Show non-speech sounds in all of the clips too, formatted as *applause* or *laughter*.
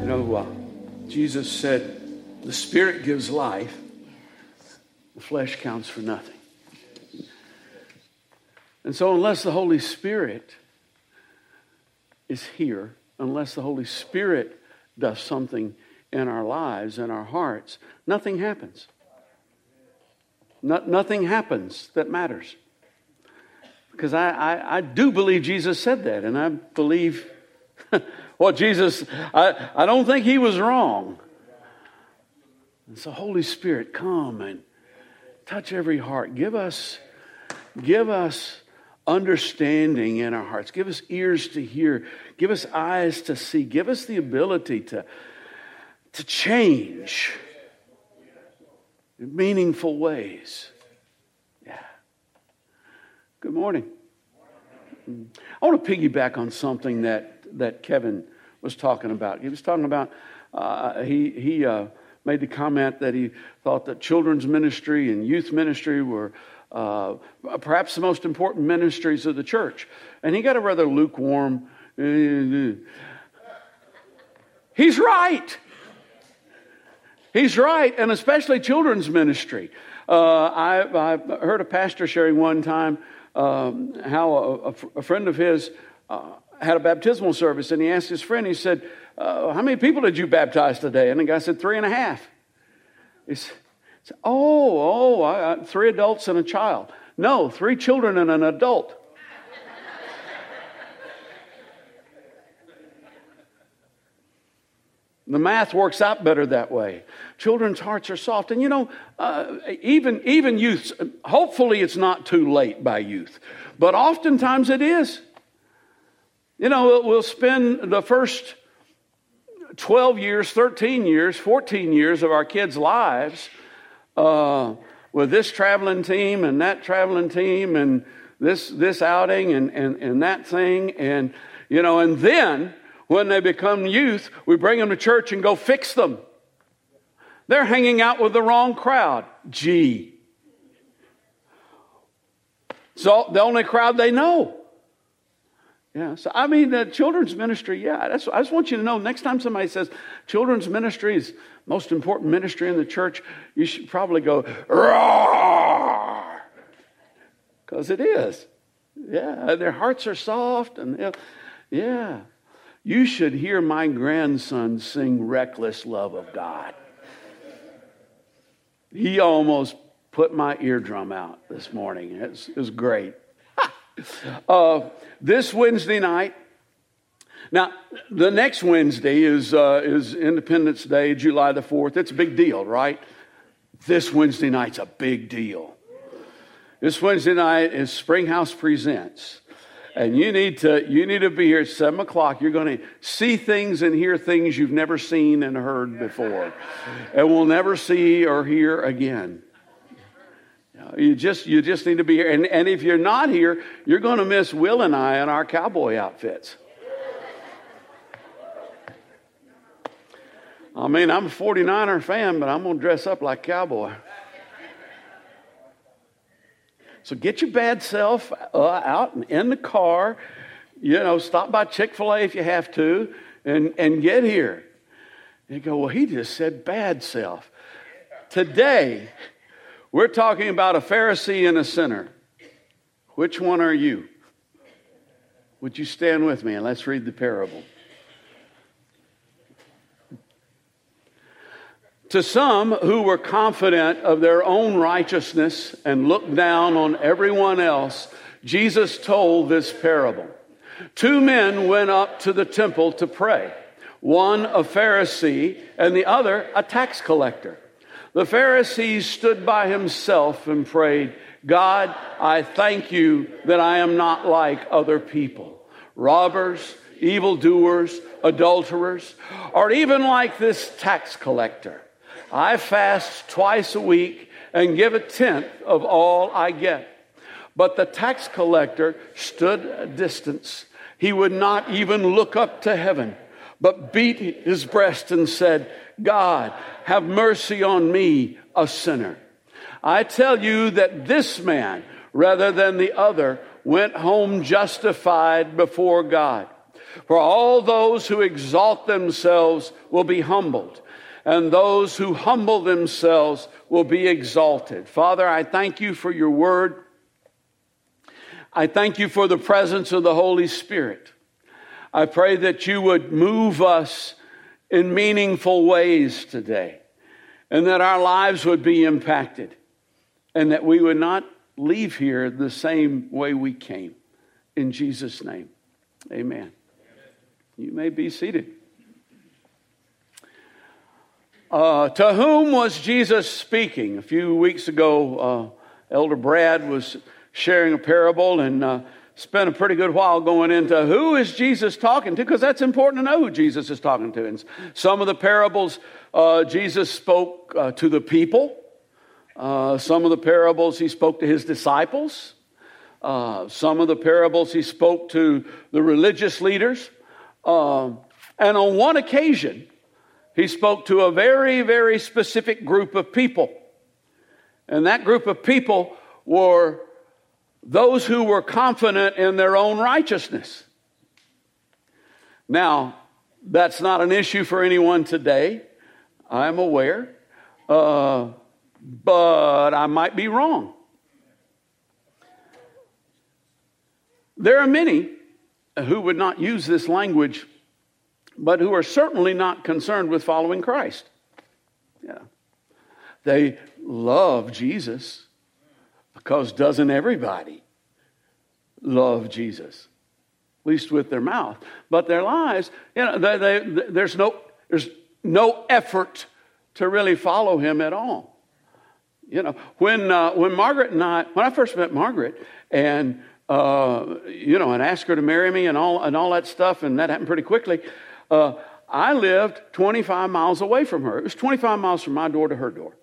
You know, uh, Jesus said, the Spirit gives life, the flesh counts for nothing. And so, unless the Holy Spirit is here, unless the Holy Spirit does something in our lives and our hearts, nothing happens. No, nothing happens that matters. Because I, I, I, do believe Jesus said that, and I believe *laughs* what Jesus, I, I don't think he was wrong. And so, Holy Spirit, come and touch every heart. Give us, give us understanding in our hearts. Give us ears to hear. Give us eyes to see. Give us the ability to, to change in meaningful ways. Good morning. I want to piggyback on something that, that Kevin was talking about. He was talking about, uh, he, he uh, made the comment that he thought that children's ministry and youth ministry were uh, perhaps the most important ministries of the church. And he got a rather lukewarm. He's right. He's right, and especially children's ministry. Uh, I, I, heard a pastor sharing one time um, how a, friend of his uh, had a baptismal service, and he asked his friend, he said, uh, How many people did you baptize today? And the guy said, Three and a half. He said, Oh, oh, I, three adults and a child. No, three children and an adult. The math works out better that way. Children's hearts are soft. And you know, uh, even, even youth, hopefully it's not too late by youth, but oftentimes it is. You know, we'll spend the first 12 years, 13 years, 14 years of our kids' lives uh, with this traveling team and that traveling team and this, this outing and, and, and that thing. And, you know, and then when they become youth, we bring them to church and go fix them. They're hanging out with the wrong crowd. Gee. So the only crowd they know. Yeah, so I mean, the children's ministry, yeah, that's, I just want you to know next time somebody says children's ministry is most important ministry in the church, you should probably go, because it is. Yeah, their hearts are soft, and yeah. You should hear my grandson sing Reckless Love of God. He almost put my eardrum out this morning. It was, great. *laughs* uh, this Wednesday night, now the next Wednesday is, uh, is Independence Day, July the 4th. It's a big deal, right? This Wednesday night's a big deal. This Wednesday night is Springhouse Presents and you need to you need to be here at seven o'clock. You're going to see things and hear things you've never seen and heard before. And will never see or hear again. You just you just need to be here. And, and if you're not here you're going to miss will and i in our cowboy outfits. I mean i'm a 49er fan but i'm going to dress up like cowboy so get your bad self uh, out and in the car. You know, stop by Chick fil A if you have to and, and get here. And you go, well, he just said bad self. Today, we're talking about a Pharisee and a sinner. Which one are you? Would you stand with me and let's read the parable? To some who were confident of their own righteousness and looked down on everyone else, Jesus told this parable. Two men went up to the temple to pray, one a Pharisee and the other a tax collector. The Pharisee stood by himself and prayed, God, I thank you that I am not like other people, robbers, evildoers, adulterers, or even like this tax collector. I fast twice a week and give a tenth of all I get. But the tax collector stood a distance. He would not even look up to heaven, but beat his breast and said, God, have mercy on me, a sinner. I tell you that this man, rather than the other, went home justified before God. For all those who exalt themselves will be humbled, and those who humble themselves will be exalted. Father, I thank you for your word. I thank you for the presence of the Holy Spirit. I pray that you would move us in meaningful ways today and that our lives would be impacted and that we would not leave here the same way we came. In Jesus' name, amen. You may be seated. Uh, to whom was Jesus speaking? A few weeks ago, uh, Elder Brad was sharing a parable and uh, spent a pretty good while going into who is Jesus talking to, because that's important to know who Jesus is talking to. And some of the parables, uh, Jesus spoke uh, to the people. Uh, some of the parables, he spoke to his disciples. some of the parables, he spoke to the religious leaders. And on one occasion, he spoke to a very, very specific group of people. And that group of people were those who were confident in their own righteousness. Now, that's not an issue for anyone today. I'm aware. Uh, but I might be wrong. There are many who would not use this language, but who are certainly not concerned with following Christ. Yeah. They love Jesus because doesn't everybody love Jesus? At least with their mouth. But their lives, you know, they, they, there's, no, there's no effort to really follow him at all. You know, when, uh, when Margaret and I, when I first met Margaret, and uh, you know, and asked her to marry me and all, and all that stuff, and that happened pretty quickly. Uh, I lived 25 miles away from her. It was 25 miles from my door to her door.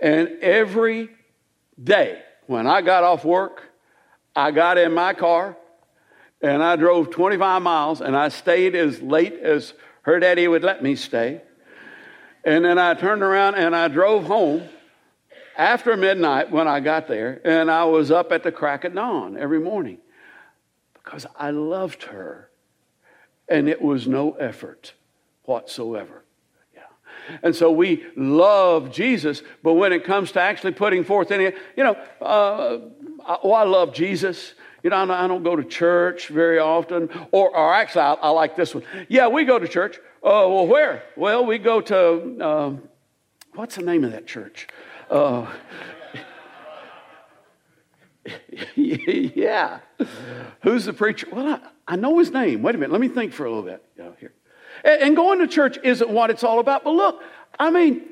And every day when I got off work, I got in my car and I drove 25 miles and I stayed as late as her daddy would let me stay. And then I turned around and I drove home after midnight when I got there, and I was up at the crack of dawn every morning because I loved her, and it was no effort whatsoever. Yeah. And so we love Jesus, but when it comes to actually putting forth any, you know, uh, oh, I love Jesus. You know, I don't go to church very often. Or, or actually, I, I like this one. Yeah, we go to church. Oh, well, where? Well, we go to, uh, what's the name of that church? Uh, *laughs* yeah. Who's the preacher? Well, I, I, know his name. Wait a minute. Let me think for a little bit. Here. And, and going to church isn't what it's all about. But look, I mean,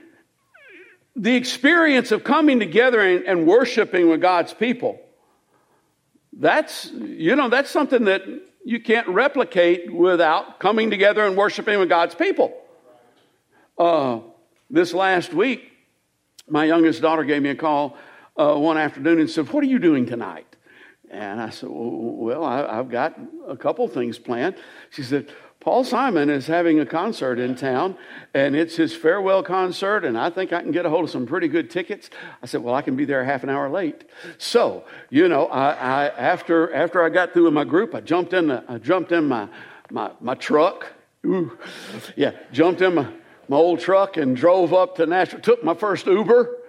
the experience of coming together and, and worshiping with God's people, that's, you know, that's something that you can't replicate without coming together and worshiping with God's people. Uh, this last week, my youngest daughter gave me a call uh, one afternoon and said, What are you doing tonight? And I said, Well, I, have got a couple things planned. She said, Paul Simon is having a concert in town, and it's his farewell concert, and I think I can get a hold of some pretty good tickets. I said, Well, I can be there half an hour late. So, you know, I, I after, after I got through with my group, I jumped in, the, I jumped in my, my, my truck. Ooh, yeah, jumped in my, my old truck and drove up to Nashville. Took my first Uber.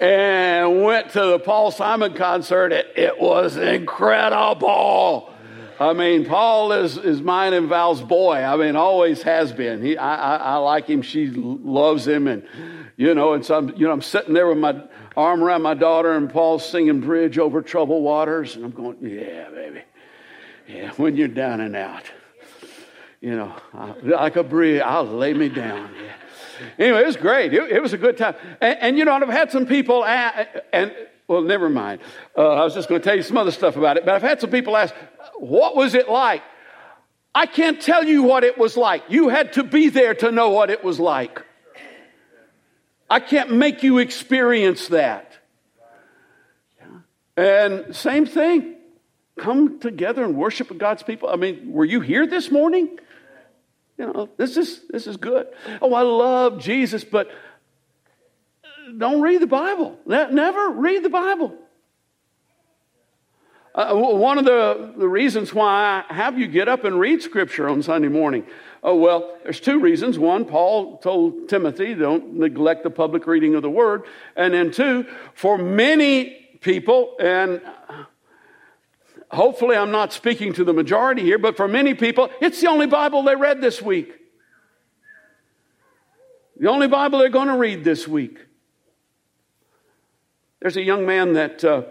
And went to the Paul Simon concert. It, it was incredible. I mean, Paul is, is mine and Val's boy. I mean, always has been. He, I, I, I like him. She loves him. And, you know, and so I'm, you know, I'm sitting there with my arm around my daughter and Paul's singing Bridge Over Troubled Waters. And I'm going, yeah, baby. Yeah, when you're down and out you know, like a bridge, I'll lay me down. Yeah. Anyway, it was great. It, it was a good time. And, and, you know, I've had some people, ask, and well, never mind. Uh, I was just going to tell you some other stuff about it, but I've had some people ask, what was it like? I can't tell you what it was like. You had to be there to know what it was like. I can't make you experience that. And same thing. Come together and worship God's people. I mean, were you here this morning? You know, this is this is good. Oh, I love Jesus, but don't read the Bible. Never read the Bible. Uh, one of the, the reasons why I have you get up and read Scripture on Sunday morning. Oh, well, there's two reasons. One, Paul told Timothy, don't neglect the public reading of the Word. And then two, for many people, and hopefully I'm not speaking to the majority here, but for many people, it's the only Bible they read this week. The only Bible they're going to read this week. There's a young man that, uh,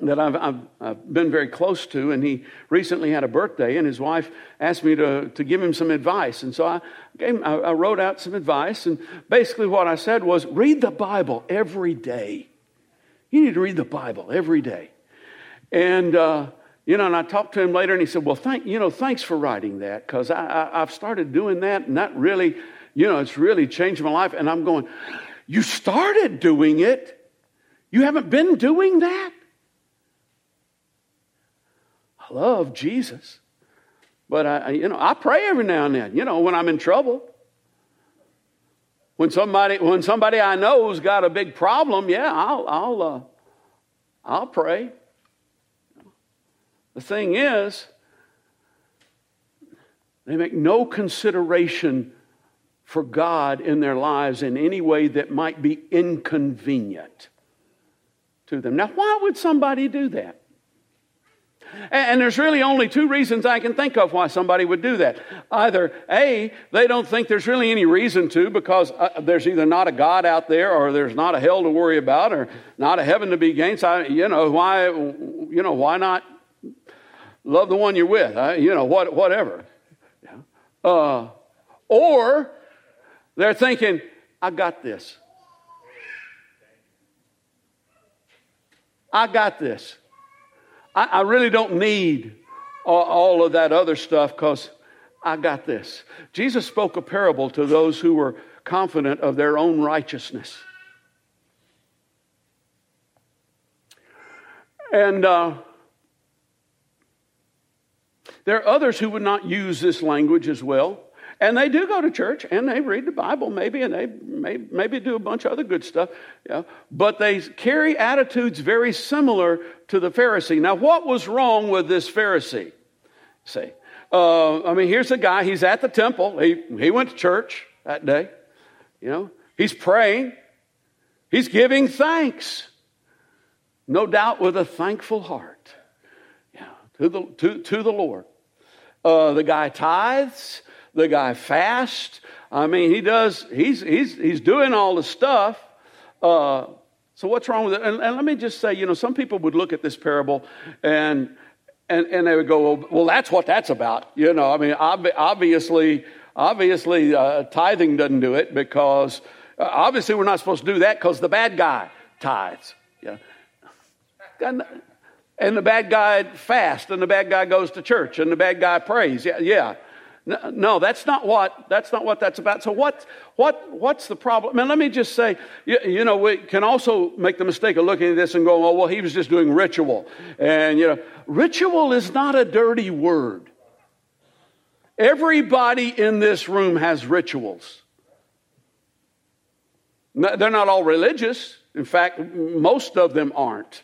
that I've, I've, I've, been very close to, and he recently had a birthday, and his wife asked me to, to give him some advice. And so I, gave, I, I wrote out some advice, and basically what I said was read the Bible every day. You need to read the Bible every day. And, uh, you know, and I talked to him later, and he said, Well, thank, you know, thanks for writing that, because I, I, I've started doing that, and that really, you know, it's really changed my life. And I'm going, You started doing it? You haven't been doing that? I love Jesus. But I, you know, I pray every now and then, you know, when I'm in trouble. When somebody, when somebody I know's got a big problem, yeah, I'll, I'll, uh, I'll pray. The thing is, they make no consideration for God in their lives in any way that might be inconvenient to them. Now, why would somebody do that? And there's really only two reasons I can think of why somebody would do that. Either A, they don't think there's really any reason to because uh, there's either not a God out there or there's not a hell to worry about or not a heaven to be gained. So, you know, why, you know, why not love the one you're with? You know, what, whatever. Uh, or they're thinking, I got this. I got this. I, I really don't need all, all of that other stuff because I got this. Jesus spoke a parable to those who were confident of their own righteousness. And uh, there are others who would not use this language as well. And they do go to church and they read the Bible, maybe, and they may, maybe do a bunch of other good stuff. Yeah. But they carry attitudes very similar to the Pharisee. Now, what was wrong with this Pharisee? See, uh, I mean, here's a guy, he's at the temple. He, he went to church that day. You know, he's praying, he's giving thanks. No doubt with a thankful heart yeah, to, the, to, to the Lord. Uh, the guy tithes. The guy fasts. I mean, he does, he's, he's, he's doing all the stuff. Uh, so what's wrong with it? And, and, let me just say, you know, some people would look at this parable and, and, and they would go, well, well that's what that's about. You know, I mean, ob- obviously, obviously uh, tithing doesn't do it because uh, obviously we're not supposed to do that because the bad guy tithes. Yeah. And, the bad guy fasts, and the bad guy goes to church, and the bad guy prays. Yeah, yeah. No, that's not what that's not what that's about. So what what what's the problem? And let me just say, you, you, know, we can also make the mistake of looking at this and going, "Oh, well, he was just doing ritual." And you know, ritual is not a dirty word. Everybody in this room has rituals. They're not all religious. In fact, most of them aren't.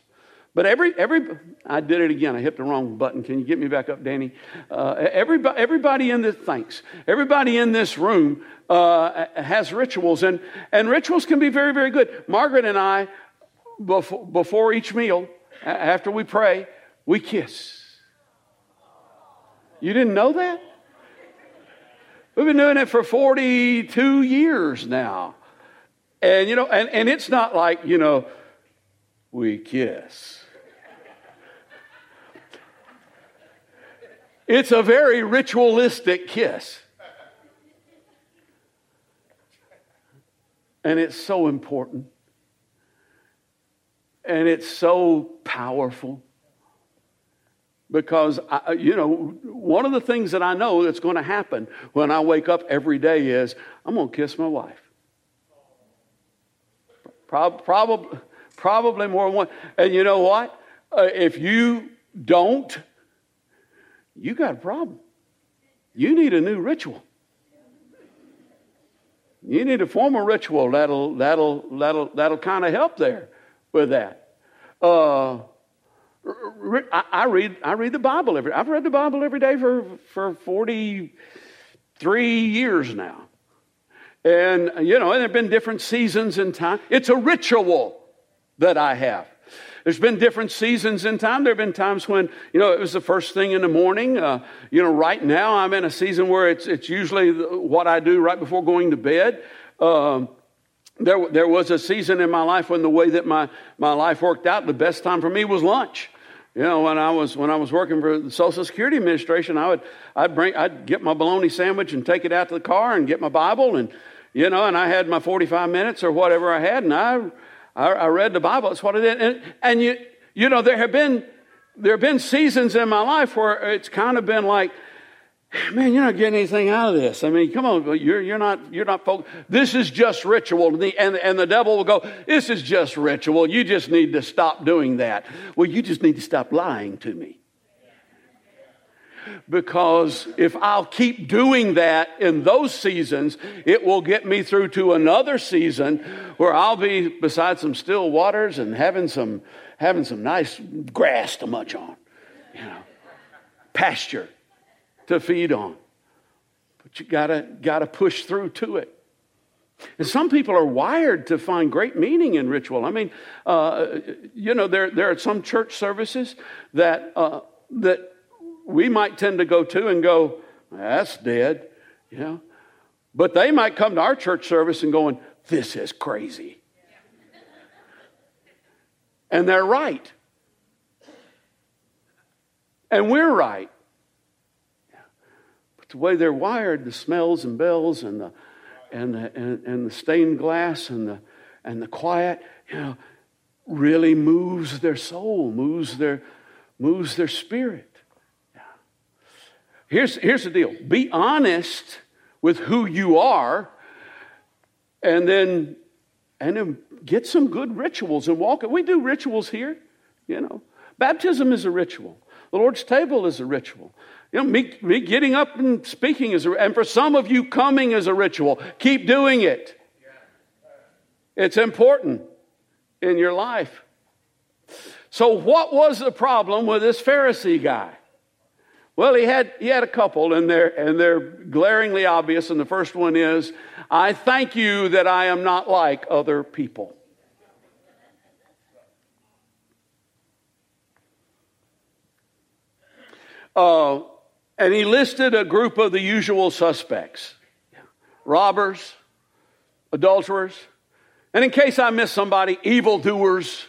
But every, every, I did it again. I hit the wrong button. Can you get me back up, Danny? Uh, everybody, everybody in this, thanks. Everybody in this room uh, has rituals, and, and rituals can be very, very good. Margaret and I, before, before each meal, after we pray, we kiss. You didn't know that? We've been doing it for 42 years now. And, you know, and, and it's not like, you know, we kiss. It's a very ritualistic kiss. And it's so important. And it's so powerful. Because, I, you know, one of the things that I know that's going to happen when I wake up every day is I'm going to kiss my wife. Probably, probably more than one. And you know what? Uh, if you don't, you got a problem. You need a new ritual. You need a ritual that'll that'll that'll that'll kind of help there with that. Uh, I read, I read the Bible every I've read the Bible every day for, for 43 years now. And, you know, and there have been different seasons in time. It's a ritual that I have. There's been different seasons in time. There have been times when, you know, it was the first thing in the morning. Uh, you know, right now I'm in a season where it's, it's usually what I do right before going to bed. Um, there, there was a season in my life when the way that my, my life worked out, the best time for me was lunch. You know, when I was when I was working for the Social Security Administration, I would I'd bring I'd get my bologna sandwich and take it out to the car and get my Bible and you know, and I had my 45 minutes or whatever I had, and I I, I read the Bible. That's what I did. And, and you you know, there have been there have been seasons in my life where it's kind of been like, man, you're not getting anything out of this. I mean, come on, you're, you're not, you're not focused. This is just ritual. And the, and, and the devil will go, this is just ritual. You just need to stop doing that. Well, you just need to stop lying to me. Because if I'll keep doing that in those seasons, it will get me through to another season where I'll be beside some still waters and having some, having some nice grass to munch on, you know, pasture to feed on. But you gotta, gotta push through to it. And some people are wired to find great meaning in ritual. I mean, uh, you know, there, there are some church services that, uh, that we might tend to go to and go, that's dead, you know. But they might come to our church service and going, this is crazy. And they're right. And we're right But the way they're wired, the smells and bells and the, and the, and, and the stained glass and the, and the quiet, you know, really moves their soul, moves their, moves their spirit. Here's, here's the deal be honest with who you are, and then, and then get some good rituals and walk it. We do rituals here, you know. Baptism is a ritual. The Lord's table is a ritual. You know, me, me getting up and speaking is, a, and for some of you, coming is a ritual. Keep doing it. It's important in your life. So, what was the problem with this Pharisee guy? Well, he had, he had a couple, and they're, and they're glaringly obvious. And the first one is, I thank you that I am not like other people. Uh, and he listed a group of the usual suspects robbers, adulterers, and in case I miss somebody, evildoers.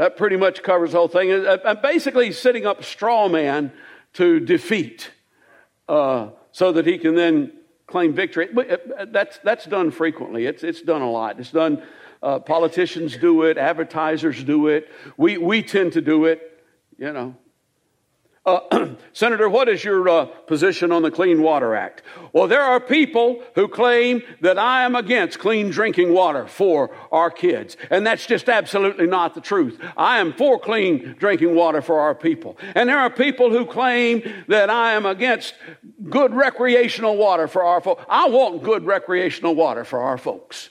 That pretty much covers the whole thing. And basically, setting up straw man to defeat uh, so that he can then claim victory. That's, that's done frequently, it's, it's done a lot. It's done, uh, politicians do it, advertisers do it, we, we tend to do it, you know. Uh, *clears throat* Senator, what is your uh, position on the Clean Water Act? Well, there are people who claim that I am against clean drinking water for our kids. And that's just absolutely not the truth. I am for clean drinking water for our people. And there are people who claim that I am against good recreational water for our folks. I want good recreational water for our folks.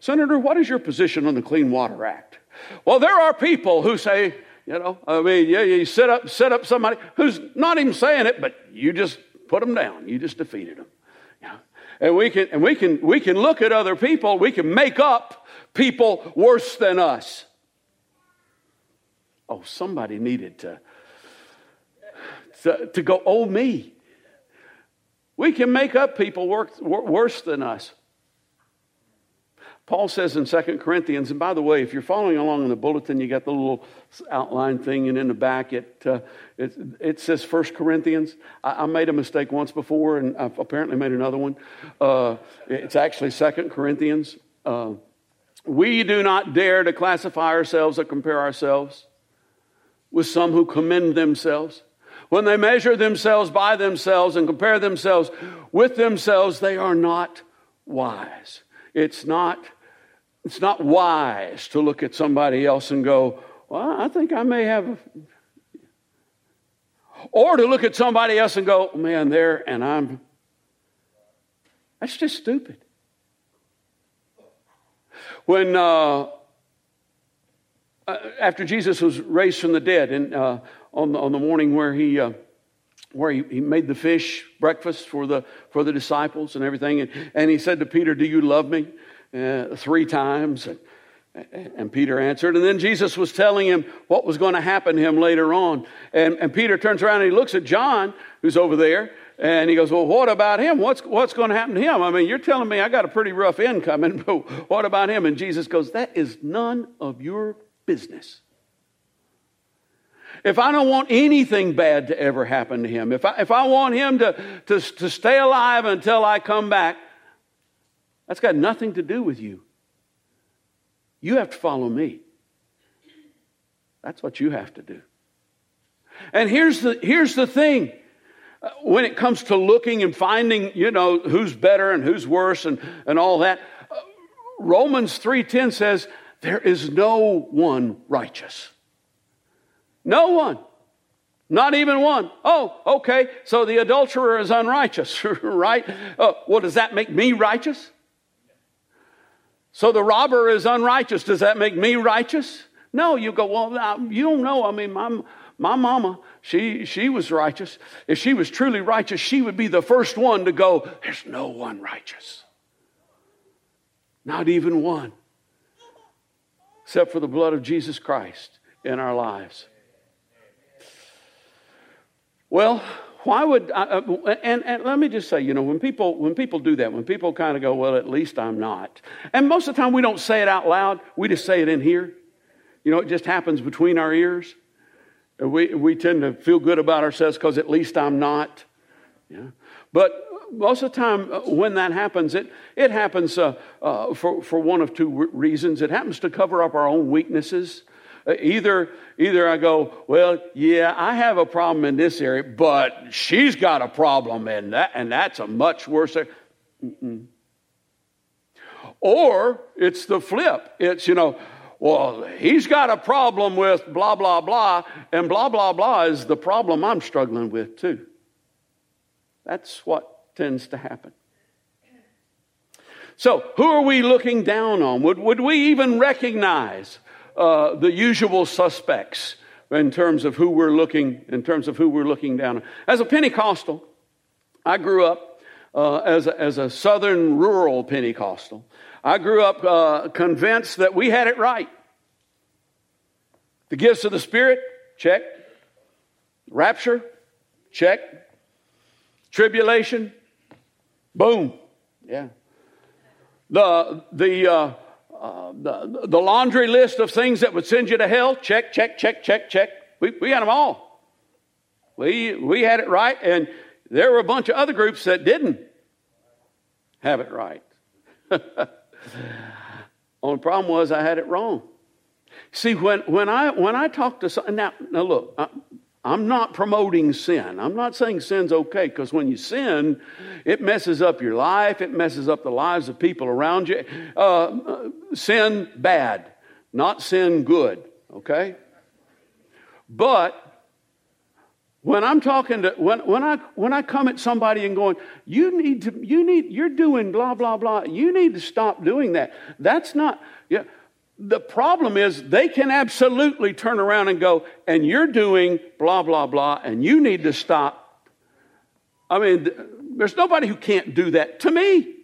Senator, what is your position on the Clean Water Act? Well, there are people who say, you know, I mean, yeah, you set up, set up somebody who's not even saying it, but you just put them down. You just defeated them. And we can, and we can, we can look at other people. We can make up people worse than us. Oh, somebody needed to, to, to go, oh, me. We can make up people work, worse than us. Paul says in 2 Corinthians, and by the way, if you're following along in the bulletin, you got the little outline thing, and in the back it, uh, it, it, says 1 Corinthians. I, I, made a mistake once before, and I've apparently made another one. Uh, it's actually 2 Corinthians. Uh, we do not dare to classify ourselves or compare ourselves with some who commend themselves. When they measure themselves by themselves and compare themselves with themselves, they are not wise. It's not it's not wise to look at somebody else and go, well, I think I may have. Or to look at somebody else and go, man, there and I'm. That's just stupid. when uh, uh, after Jesus was raised from the dead, and uh, on, the, on the morning where he uh, where he, he made the fish breakfast for the for the disciples and everything, and, and he said to Peter, "Do you love me?" Uh, three times, and, and Peter answered. And then Jesus was telling him what was going to happen to him later on, and, and Peter turns around and he looks at John, who's over there, and he goes, Well, what about him? What's, what's going to happen to him? I mean, you're telling me I got a pretty rough end coming, *laughs* but what about him? And Jesus goes, That is none of your business. If I don't want anything bad to ever happen to him, if I, if I want him to, to, to stay alive until I come back, that's got nothing to do with you. You have to follow me. That's what you have to do. And here's the, here's the thing uh, when it comes to looking and finding, you know, who's better and who's worse and, and all that, uh, Romans 3.10 says, there is no one righteous. No one. Not even one. Oh, okay. So the adulterer is unrighteous, *laughs* right? Uh, oh, well, does that make me righteous? So the robber is unrighteous. Does that make me righteous? No, you go, well, you don't know. I mean, my, my mama, she, she was righteous. If she was truly righteous, she would be the first one to go, there's no one righteous. Not even one except for the blood of Jesus Christ in our lives. Well, why would I, uh, and, and let me just say, you know, when people when people do that, when people kind of go, well, at least I'm not, and most of the time we don't say it out loud, we just say it in here. You know, it just happens between our ears. We we tend to feel good about ourselves because at least I'm not. Yeah, but most of the time uh, when that happens, it, it happens uh, uh, for, for one of two reasons. It happens to cover up our own weaknesses. Uh, either, either I go, well, yeah, I have a problem in this area, but she's got a problem in that, and that's a much worse. Mm-mm. Or it's the flip. It's, you know, well, he's got a problem with blah, blah, blah, and blah, blah, blah is the problem I'm struggling with too. That's what tends to happen. So, who are we looking down on? Would, would we even recognize uh, the usual suspects in terms of who we're looking in terms of who we're looking down on? As a Pentecostal, I grew up uh, as, a, as a southern rural Pentecostal. I grew up uh, convinced that we had it right. The gifts of the Spirit, check. Rapture, check. Tribulation, Boom. Yeah. The, the, uh, uh, the, the laundry list of things that would send you to hell, check, check, check, check, check. We, we had them all. We, we had it right, and there were a bunch of other groups that didn't have it right. *laughs* Only problem was I had it wrong. See, when, when, I, when I talk to some, now, now look, I, I'm not promoting sin. I'm not saying sin's okay because when you sin, it messes up your life, it messes up the lives of people around you. Uh, sin bad, not sin good, okay? But when I'm talking to when, when I when I come at somebody and going, you need to you need you're doing blah blah blah, you need to stop doing that. That's not yeah. The problem is they can absolutely turn around and go, and you're doing blah, blah, blah, and you need to stop. I mean, there's nobody who can't do that to me.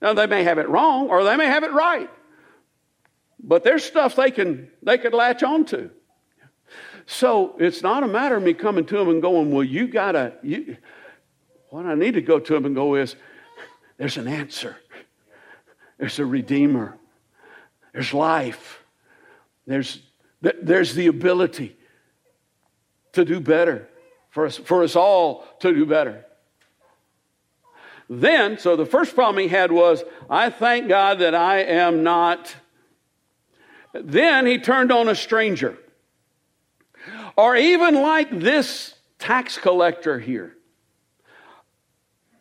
Now, they may have it wrong or they may have it right. But there's stuff they can they could latch onto. So it's not a matter of me coming to them and going, well, you gotta you what I need to go to them and go is there's an answer. There's a redeemer. There's life. There's, there's the ability to do better, for us, for us all to do better. Then, so the first problem he had was, I thank God that I am not. Then he turned on a stranger. Or even like this tax collector here.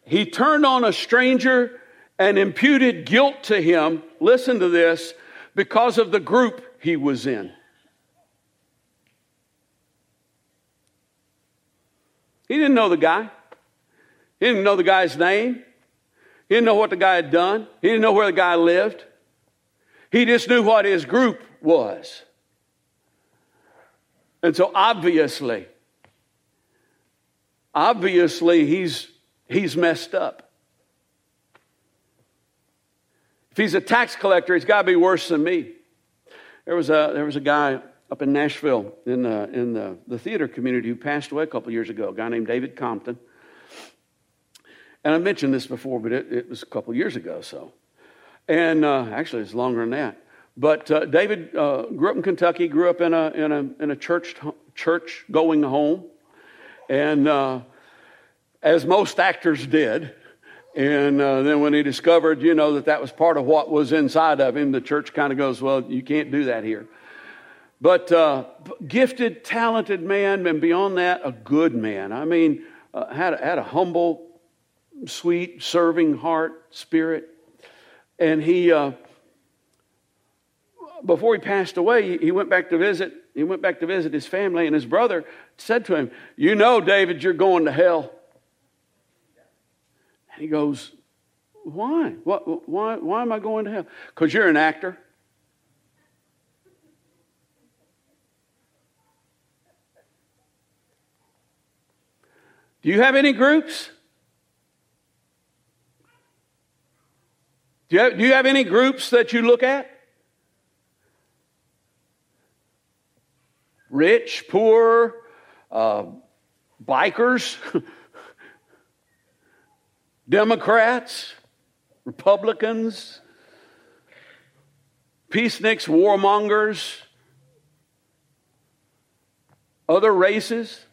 He turned on a stranger and imputed guilt to him. Listen to this because of the group he was in. He didn't know the guy. He didn't know the guy's name. He didn't know what the guy had done. He didn't know where the guy lived. He just knew what his group was. And so obviously, obviously he's he's messed up. If he's a tax collector, he's got to be worse than me. There was a there was a guy up in Nashville in the in the, the theater community who passed away a couple years ago, a guy named David Compton. And I mentioned this before, but it, it was a couple years ago, so. And uh, actually, it's longer than that. But uh, David uh, grew up in Kentucky, grew up in a, in a, in a church, church going home. And uh, as most actors did, and uh, then when he discovered, you know, that that was part of what was inside of him, the church kind of goes, well, you can't do that here. But uh, gifted, talented man, and beyond that, a good man. I mean, had, had a humble, sweet, serving heart, spirit. And he, uh, before he passed away, he went back to visit. He went back to visit his family, and his brother said to him, "You know, David, you're going to hell." And he goes, "Why? What, why? Why am I going to hell? Because you're an actor." Do you have any groups? Do you have, do you have any groups that you look at? Rich, poor, uh, bikers, *laughs* Democrats, Republicans, peaceniks, warmongers, other races,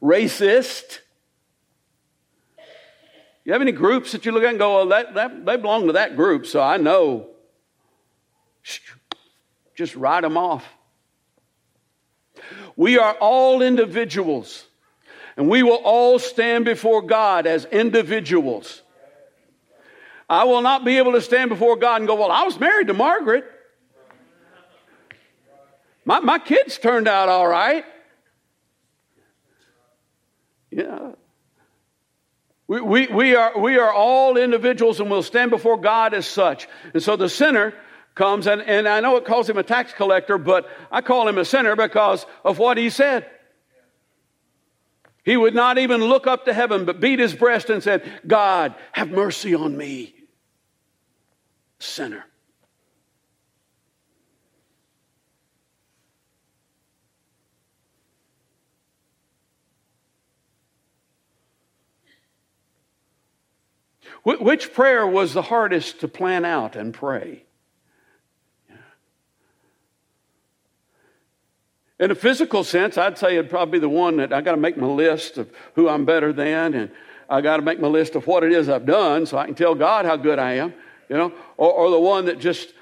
racist. You have any groups that you look at and go, well, that, that, they belong to that group, so I know. Just write them off. We are all individuals, and we will all stand before God as individuals. I will not be able to stand before God and go, Well, I was married to Margaret. My, my kids turned out all right. Yeah. We, we, we, are, we are all individuals and we'll stand before God as such. And so the sinner comes, and, and I know it calls him a tax collector, but I call him a sinner because of what he said. He would not even look up to heaven, but beat his breast and said, God, have mercy on me, sinner. Which prayer was the hardest to plan out and pray? In a physical sense, I'd say it'd probably be the one that I got to make my list of who I'm better than, and I got to make my list of what it is I've done so I can tell God how good I am, you know, or, or the one that just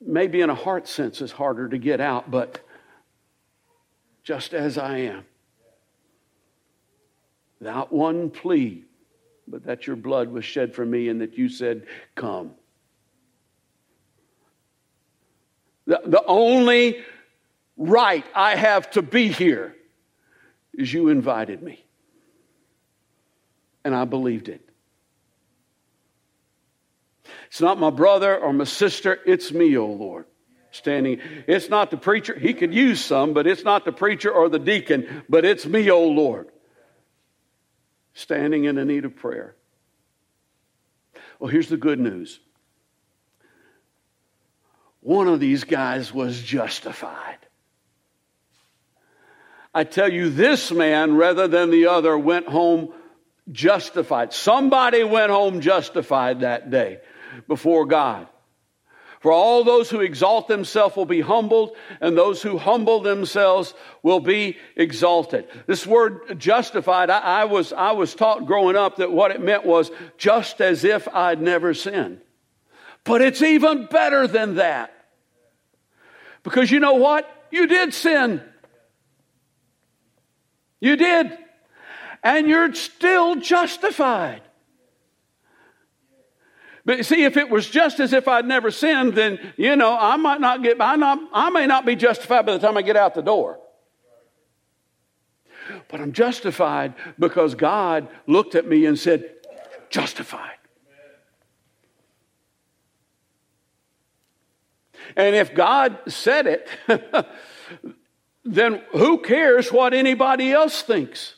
maybe in a heart sense is harder to get out, but just as I am. That one plea, but that your blood was shed for me and that you said, Come. The, the only right I have to be here is you invited me. And I believed it. It's not my brother or my sister, it's me, O oh Lord. Standing. It's not the preacher. He could use some, but it's not the preacher or the deacon, but it's me, O oh Lord. Standing in the need of prayer. Well, here's the good news. One of these guys was justified. I tell you, this man, rather than the other, went home justified. Somebody went home justified that day before God. For all those who exalt themselves will be humbled, and those who humble themselves will be exalted. This word justified, I, I, was, I was taught growing up that what it meant was just as if I'd never sinned. But it's even better than that. Because you know what? You did sin. You did. And you're still justified. But see, if it was just as if I'd never sinned, then, you know, I might not get, I, not, I may not be justified by the time I get out the door. But I'm justified because God looked at me and said, justified. And if God said it, *laughs* then who cares what anybody else thinks?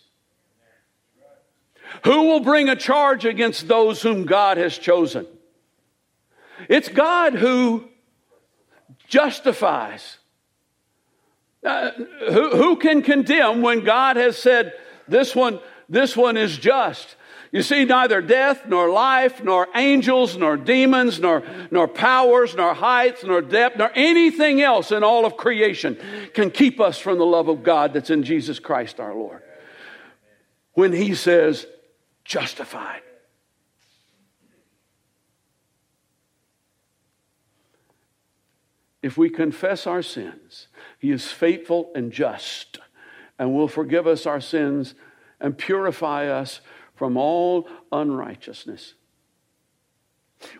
Who will bring a charge against those whom God has chosen? It's God who justifies. Uh, who, who can condemn when God has said, this one, this one is just? You see, neither death, nor life, nor angels, nor demons, nor, nor powers, nor heights, nor depth, nor anything else in all of creation can keep us from the love of God that's in Jesus Christ our Lord. When He says, justified. If we confess our sins, He is faithful and just and will forgive us our sins and purify us from all unrighteousness.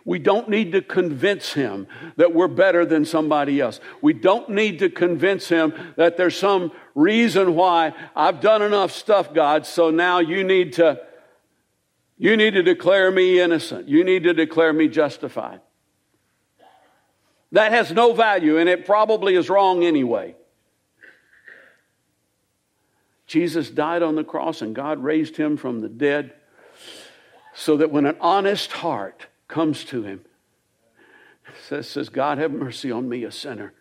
We don't need to convince him that we're better than somebody else. We don't need to convince him that there's some reason why I've done enough stuff, God, so now you need to you need to declare me innocent. You need to declare me justified. That has no value and it probably is wrong anyway. Jesus died on the cross and God raised him from the dead so that when an honest heart comes to him, says, says God, have mercy on me, a sinner.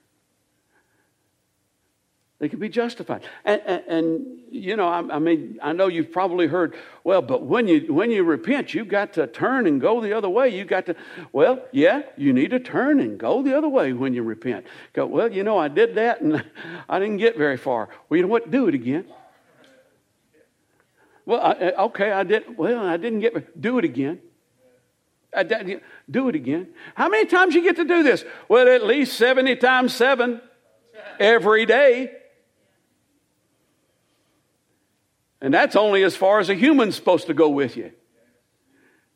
They can be justified. And, and, and you know, I, I, mean, I know you've probably heard, well, but when you, when you repent, you've got to turn and go the other way. You've got to, well, yeah, you need to turn and go the other way when you repent. Go, well, you know, I did that and *laughs* I didn't get very far. Well, you know what? Do it again. Well, I, eh, okay, I did. Well, I didn't get. Do it again. I, do it again. How many times you get to do this? Well, at least seventy times seven every day. And that's only as far as a human's supposed to go with you.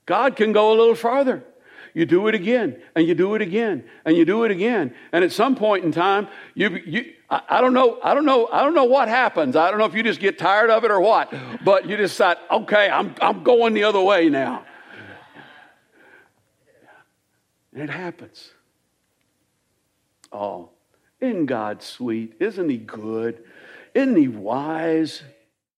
God can go a little farther. You do it again, and you do it again, and you do it again. And at some point in time, you, you I, I, don't know, I don't know, I don't know what happens. I don't know if you just get tired of it or what, but you decide, okay, I'm, I'm going the other way now. And it happens. Oh, isn't God sweet? Isn't He good? Isn't He wise?